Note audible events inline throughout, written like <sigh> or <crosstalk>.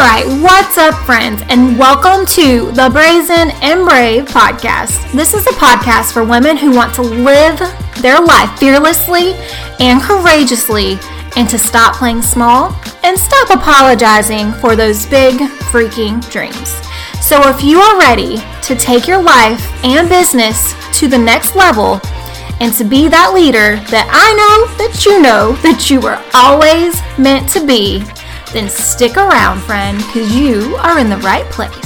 All right, what's up, friends, and welcome to the Brazen and Brave podcast. This is a podcast for women who want to live their life fearlessly and courageously, and to stop playing small and stop apologizing for those big freaking dreams. So, if you are ready to take your life and business to the next level, and to be that leader that I know that you know that you were always meant to be, then stick around, friend, because you are in the right place.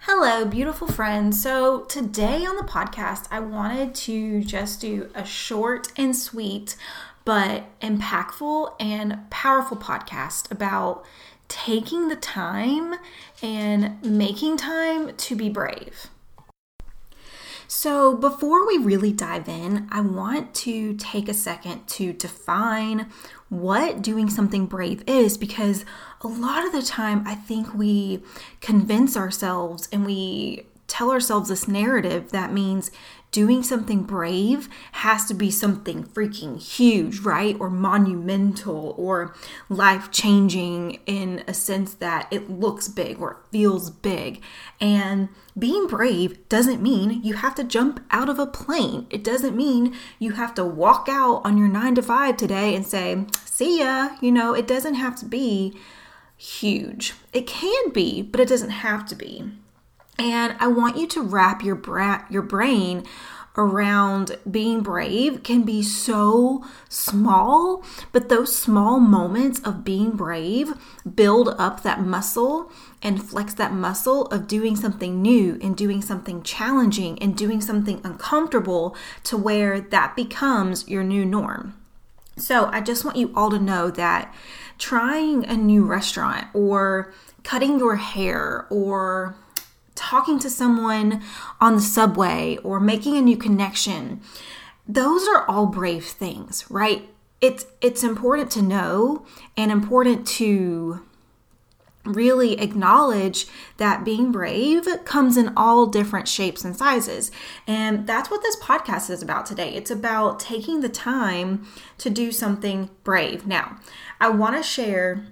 Hello, beautiful friends. So, today on the podcast, I wanted to just do a short and sweet but impactful and powerful podcast about taking the time and making time to be brave. So, before we really dive in, I want to take a second to define what doing something brave is because a lot of the time I think we convince ourselves and we tell ourselves this narrative that means doing something brave has to be something freaking huge, right? Or monumental or life changing in a sense that it looks big or feels big. And being brave doesn't mean you have to jump out of a plane. It doesn't mean you have to walk out on your nine to five today and say, see ya. You know, it doesn't have to be huge. It can be, but it doesn't have to be. And I want you to wrap your bra- your brain around being brave can be so small, but those small moments of being brave build up that muscle and flex that muscle of doing something new and doing something challenging and doing something uncomfortable to where that becomes your new norm. So, I just want you all to know that trying a new restaurant or cutting your hair or talking to someone on the subway or making a new connection. Those are all brave things, right? It's it's important to know and important to really acknowledge that being brave comes in all different shapes and sizes. And that's what this podcast is about today. It's about taking the time to do something brave. Now, I want to share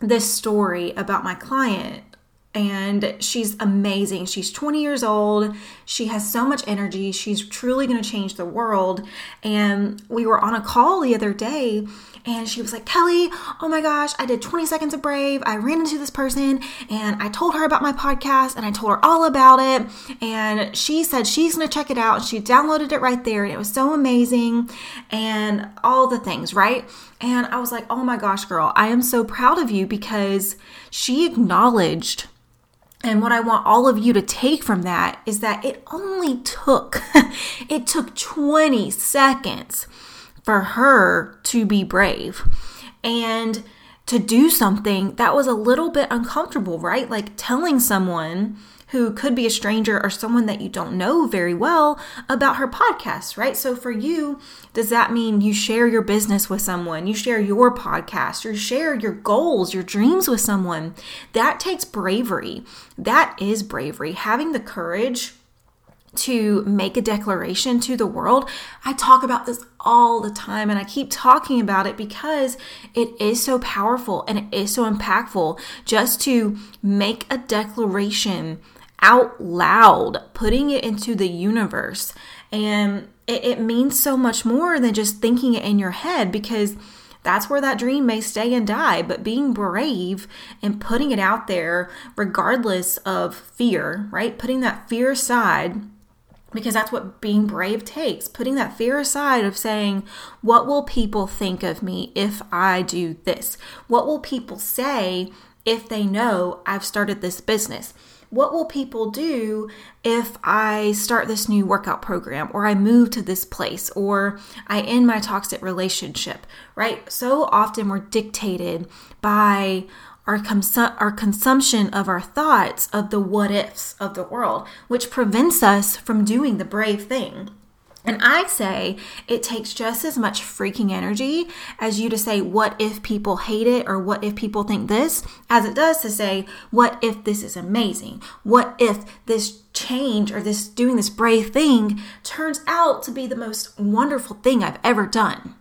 this story about my client and she's amazing. She's 20 years old. She has so much energy. She's truly going to change the world. And we were on a call the other day and she was like, Kelley, oh my gosh, I did 20 seconds of Brave. I ran into this person and I told her about my podcast and I told her all about it. And she said she's going to check it out. She downloaded it right there and it was so amazing and all the things, right? And I was like, oh my gosh, girl, I am so proud of you because she acknowledged and what I want all of you to take from that is that it only took <laughs> it took 20 seconds for her to be brave and to do something that was a little bit uncomfortable, right? Like telling someone who could be a stranger or someone that you don't know very well about her podcast, right? So for you, does that mean you share your business with someone, you share your podcast, you share your goals, your dreams with someone? That takes bravery. That is bravery. Having the courage to make a declaration to the world. I talk about this all the time and I keep talking about it because it is so powerful and it is so impactful just to make a declaration out loud, putting it into the universe. And it, it, means so much more than just thinking it in your head because that's where that dream may stay and die. But being brave and putting it out there, regardless of fear, right? Putting that fear aside because that's what being brave takes putting that fear aside of saying, What will people think of me if I do this? What will people say if they know I've started this business? What will people do if I start this new workout program or I move to this place or I end my toxic relationship, right? So often we're dictated by our, consu- our consumption of our thoughts of the what ifs of the world, which prevents us from doing the brave thing. And I say it takes just as much freaking energy as you to say, what if people hate it or what if people think this, as it does to say, what if this is amazing? What if this change or this doing this brave thing turns out to be the most wonderful thing I've ever done?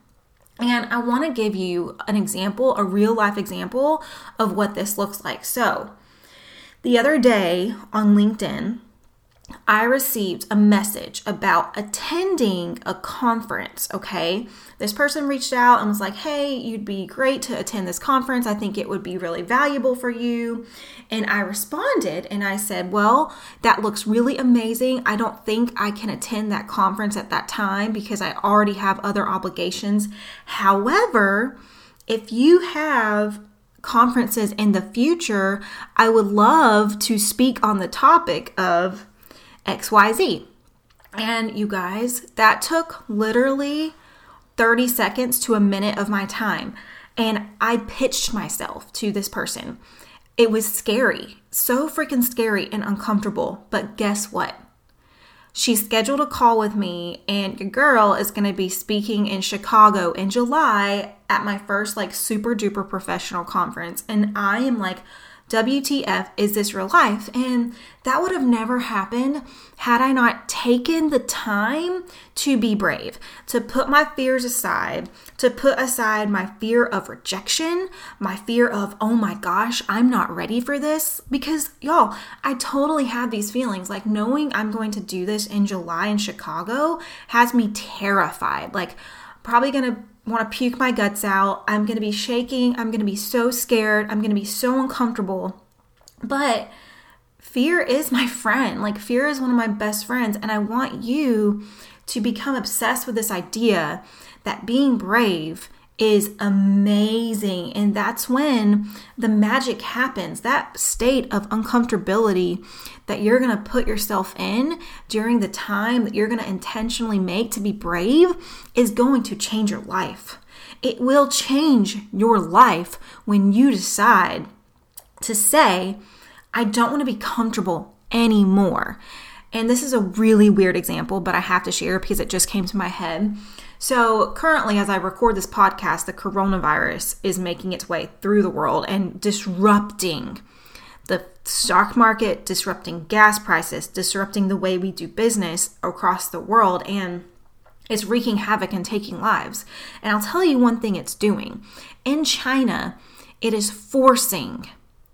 And I want to give you an example, a real life example of what this looks like. So, the other day on LinkedIn, I received a message about attending a conference. Okay. This person reached out and was like, Hey, you'd be great to attend this conference. I think it would be really valuable for you. And I responded and I said, Well, that looks really amazing. I don't think I can attend that conference at that time because I already have other obligations. However, if you have conferences in the future, I would love to speak on the topic of XYZ. And you guys, that took literally 30 seconds to a minute of my time. And I pitched myself to this person. It was scary, so freaking scary and uncomfortable. But guess what? She scheduled a call with me, and your girl is going to be speaking in Chicago in July at my first, like, super duper professional conference. And I am like, WTF, is this real life? And that would have never happened had I not taken the time to be brave, to put my fears aside, to put aside my fear of rejection, my fear of, oh my gosh, I'm not ready for this. Because, y'all, I totally have these feelings. Like, knowing I'm going to do this in July in Chicago has me terrified. Like, probably gonna want to puke my guts out. I'm going to be shaking. I'm going to be so scared. I'm going to be so uncomfortable. But fear is my friend. Like, fear is one of my best friends. And I want you to become obsessed with this idea that being brave is amazing. And that's when the magic happens. That state of uncomfortability that you're going to put yourself in during the time that you're going to intentionally make to be brave is going to change your life. It will change your life when you decide to say, I don't want to be comfortable anymore. And this is a really weird example, but I have to share because it just came to my head. So, currently, as I record this podcast, the coronavirus is making its way through the world and disrupting the stock market, disrupting gas prices, disrupting the way we do business across the world, and it's wreaking havoc and taking lives. And I'll tell you one thing it's doing. In China, it is forcing,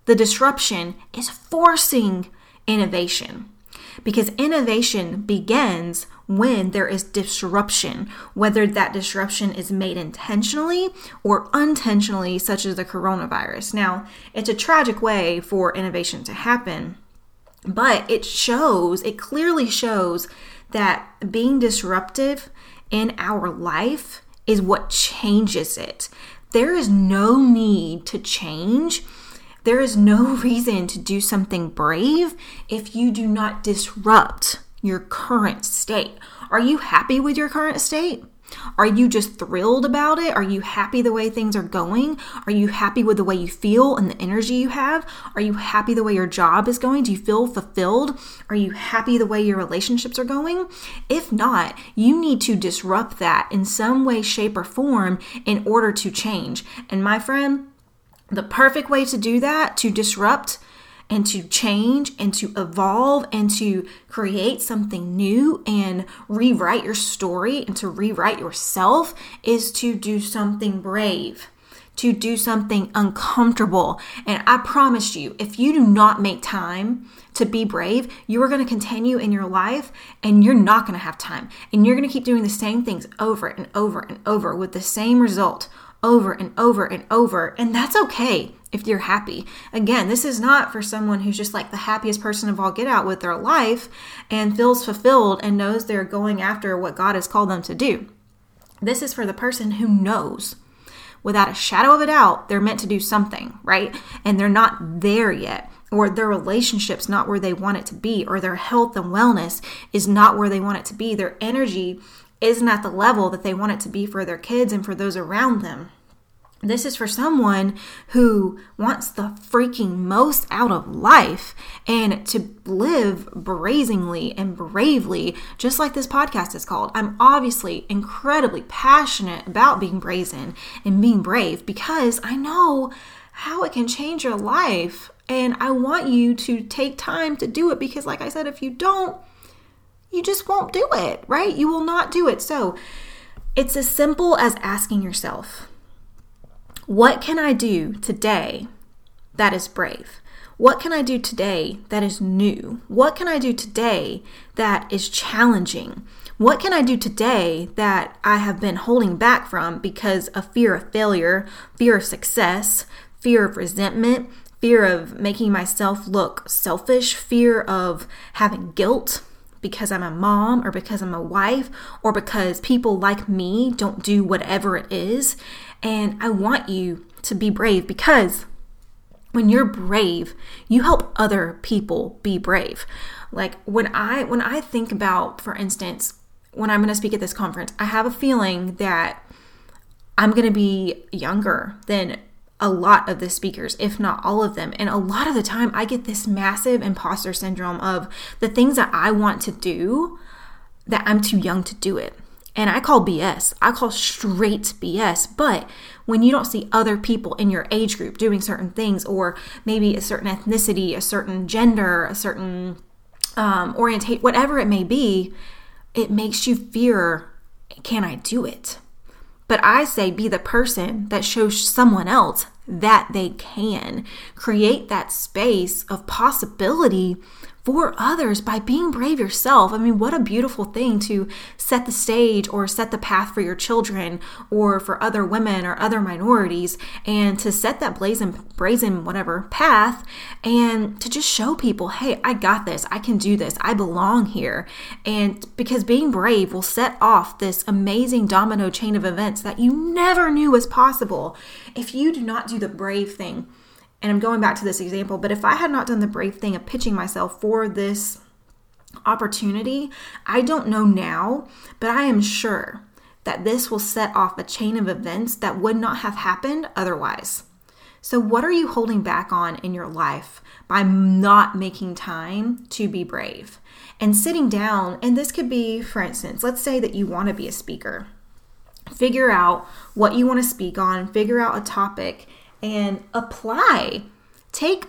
the disruption is forcing innovation because innovation begins when there is disruption, whether that disruption is made intentionally or unintentionally, such as the coronavirus. Now, it's a tragic way for innovation to happen, but it shows, it clearly shows that being disruptive in our life is what changes it. There is no need to change there is no <laughs> reason to do something brave if you do not disrupt your current state. Are you happy with your current state? Are you just thrilled about it? Are you happy the way things are going? Are you happy with the way you feel and the energy you have? Are you happy the way your job is going? Do you feel fulfilled? Are you happy the way your relationships are going? If not, you need to disrupt that in some way, shape, or form in order to change. And my friend, the perfect way to do that, to disrupt and to change and to evolve and to create something new and rewrite your story and to rewrite yourself, is to do something brave, to do something uncomfortable. And I promise you, if you do not make time to be brave, you are going to continue in your life and you're not going to have time. And you're going to keep doing the same things over and over and over with the same result over and over and over. And that's okay if you're happy. Again, this is not for someone who's just like the happiest person of all get out with their life and feels fulfilled and knows they're going after what God has called them to do. This is for the person who knows without a shadow of a doubt they're meant to do something, right? And they're not there yet. Or their relationship's not where they want it to be, or their health and wellness is not where they want it to be. Their energy isn't at the level that they want it to be for their kids and for those around them. This is for someone who wants the freaking most out of life and to live brazenly and bravely, just like this podcast is called. I'm obviously incredibly passionate about being brazen and being brave because I know how it can change your life. And I want you to take time to do it because, like I said, if you don't, you just won't do it, right? You will not do it. So it's as simple as asking yourself, what can I do today that is brave? What can I do today that is new? What can I do today that is challenging? What can I do today that I have been holding back from because of fear of failure, fear of success, fear of resentment, fear of making myself look selfish, fear of having guilt because I'm a mom or because I'm a wife or because people like me don't do whatever it is. And I want you to be brave because when you're brave, you help other people be brave. Like when I when I think about for instance, when I'm going to speak at this conference, I have a feeling that I'm going to be younger than a lot of the speakers, if not all of them. And a lot of the time, I get this massive imposter syndrome of the things that I want to do that I'm too young to do it. And I call BS. I call straight BS. But when you don't see other people in your age group doing certain things, or maybe a certain ethnicity, a certain gender, a certain um, orientate, whatever it may be, it makes you fear can I do it? But I say be the person that shows someone else that they can. Create that space of possibility for others by being brave yourself. I mean, what a beautiful thing to set the stage or set the path for your children or for other women or other minorities and to set that blazing, brazen, whatever path and to just show people, hey, I got this. I can do this. I belong here. And because being brave will set off this amazing domino chain of events that you never knew was possible if you do not do the brave thing and I'm going back to this example, but if I had not done the brave thing of pitching myself for this opportunity, I don't know now, but I am sure that this will set off a chain of events that would not have happened otherwise. So, what are you holding back on in your life by not making time to be brave? And sitting down, and this could be, for instance, let's say that you want to be a speaker. Figure out what you want to speak on, figure out a topic, and apply. Take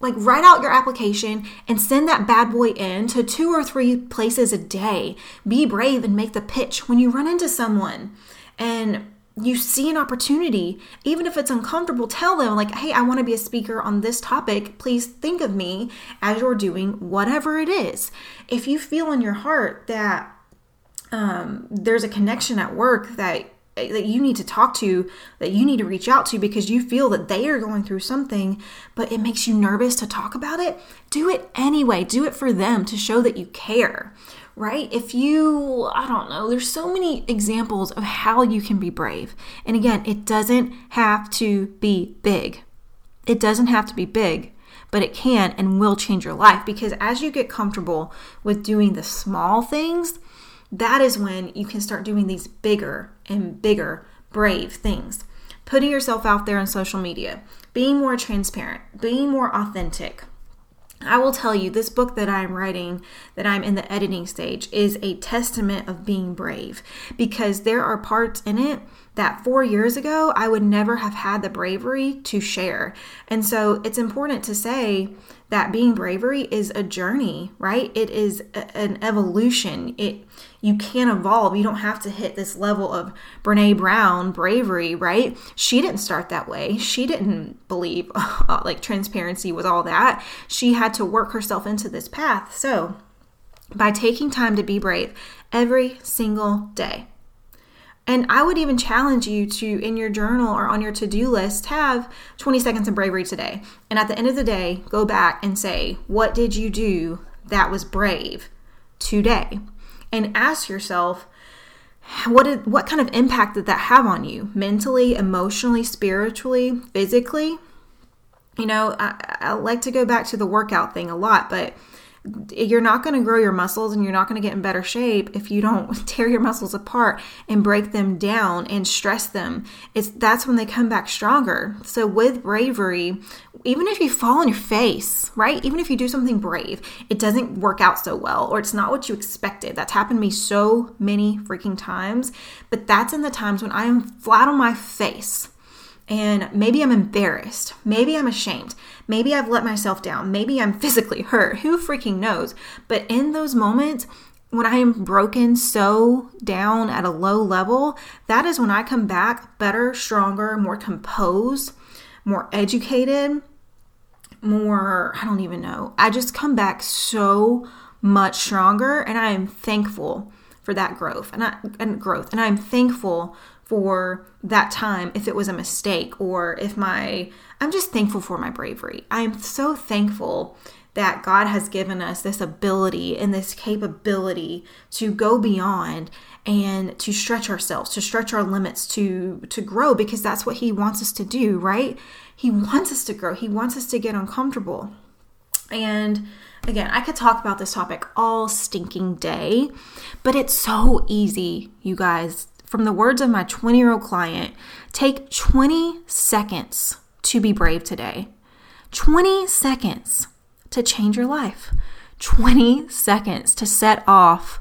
like write out your application and send that bad boy in to two or three places a day. Be brave and make the pitch when you run into someone and you see an opportunity, even if it's uncomfortable, tell them, like, hey, I want to be a speaker on this topic. Please think of me as you're doing whatever it is. If you feel in your heart that um, there's a connection at work that that you need to talk to, that you need to reach out to because you feel that they are going through something, but it makes you nervous to talk about it, do it anyway. Do it for them to show that you care, right? If you, I don't know, there's so many examples of how you can be brave. And again, it doesn't have to be big. It doesn't have to be big, but it can and will change your life because as you get comfortable with doing the small things, that is when you can start doing these bigger and bigger, brave things. Putting yourself out there on social media, being more transparent, being more authentic. I will tell you, this book that I'm writing, that I'm in the editing stage, is a testament of being brave because there are parts in it that four years ago I would never have had the bravery to share. And so it's important to say that being bravery is a journey, right? It is a, an evolution. It you can evolve. You don't have to hit this level of Brene Brown bravery, right? She didn't start that way. She didn't believe <laughs> uh, like transparency was all that. She had to work herself into this path. So, by taking time to be brave every single day, and I would even challenge you to, in your journal or on your to do list, have 20 seconds of bravery today. And at the end of the day, go back and say, What did you do that was brave today? And ask yourself, what did what kind of impact did that have on you mentally emotionally spiritually physically you know I, I like to go back to the workout thing a lot but you're not going to grow your muscles and you're not going to get in better shape if you don't <laughs> tear your muscles apart and break them down and stress them. It's that's when they come back stronger. So with bravery, even if you fall on your face, right? Even if you do something brave, it doesn't work out so well or it's not what you expected. That's happened to me so many freaking times, but that's in the times when I am flat on my face and maybe I'm embarrassed. Maybe I'm ashamed. Maybe I've let myself down. Maybe I'm physically hurt. Who freaking knows? But in those moments, when I am broken so down at a low level, that is when I come back better, stronger, more composed, more educated, more, I don't even know. I just come back so much stronger and I am thankful for that growth and I, and growth and I'm thankful for that time if it was a mistake or if my I'm just thankful for my bravery. I am so thankful that God has given us this ability and this capability to go beyond and to stretch ourselves, to stretch our limits, to to grow because that's what he wants us to do, right? He wants us to grow. He wants us to get uncomfortable. And again, I could talk about this topic all stinking day, but it's so easy, you guys, from the words of my 20 year old client, take 20 seconds to be brave today. 20 seconds to change your life. 20 seconds to set off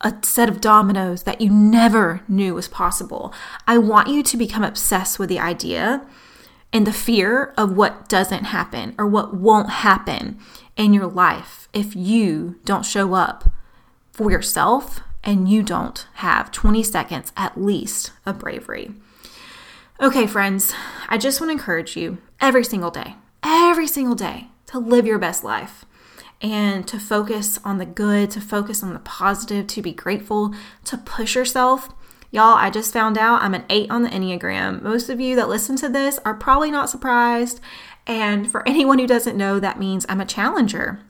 a set of dominoes that you never knew was possible. I want you to become obsessed with the idea and the fear of what doesn't happen or what won't happen in your life if you don't show up for yourself and you don't have 20 seconds at least of bravery. Okay, friends, I just want to encourage you every single day, every single day to live your best life and to focus on the good, to focus on the positive, to be grateful, to push yourself. Y'all, I just found out I'm an eight on the Enneagram. Most of you that listen to this are probably not surprised. And for <laughs> anyone who doesn't know, that means I'm a challenger.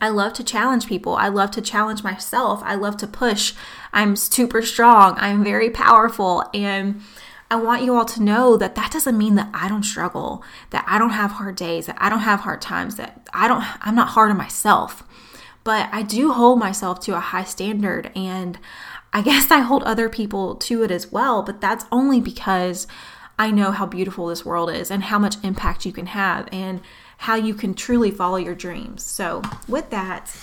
I love to challenge people. I love to challenge myself. I love to push. I'm super strong. I'm very powerful. And I want you all to know that that doesn't mean that I don't struggle, that I don't have hard days, that I don't have hard times, that I don't I'm not hard on myself. But I do hold myself to a high standard and I guess I hold other people to it as well, but that's only because I know how beautiful this world is and how much impact you can have and how you can truly follow your dreams. So, with that,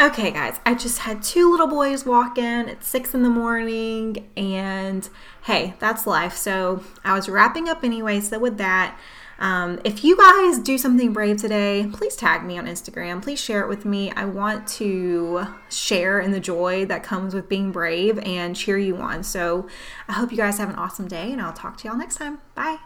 okay, guys, I just had two little boys walk in at six in the morning, and hey, that's life. So, I was wrapping up anyway. So, with that, um, if you guys do something brave today, please tag me on Instagram. Please share it with me. I want to share in the joy that comes with being brave and cheer you on. So I hope you guys have an awesome day, and I'll talk to y'all next time. Bye.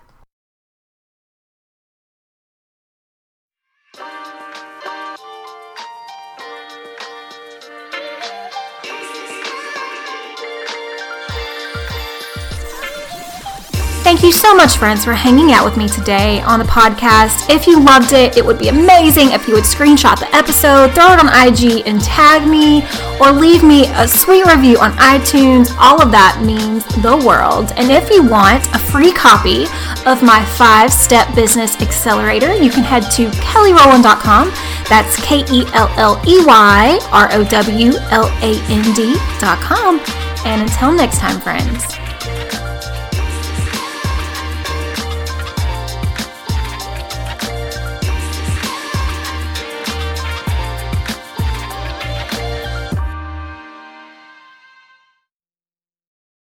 Thank you so much, friends, for hanging out with me today on the podcast. If you loved it, it would be amazing if you would screenshot the episode, throw it on IG, and tag me, or leave me a sweet review on iTunes. All of that means the world. And if you want a free copy of my five step business accelerator, you can head to kelleyrowland.com. That's K E L L E Y R O W L A N D.com. And until next time, friends.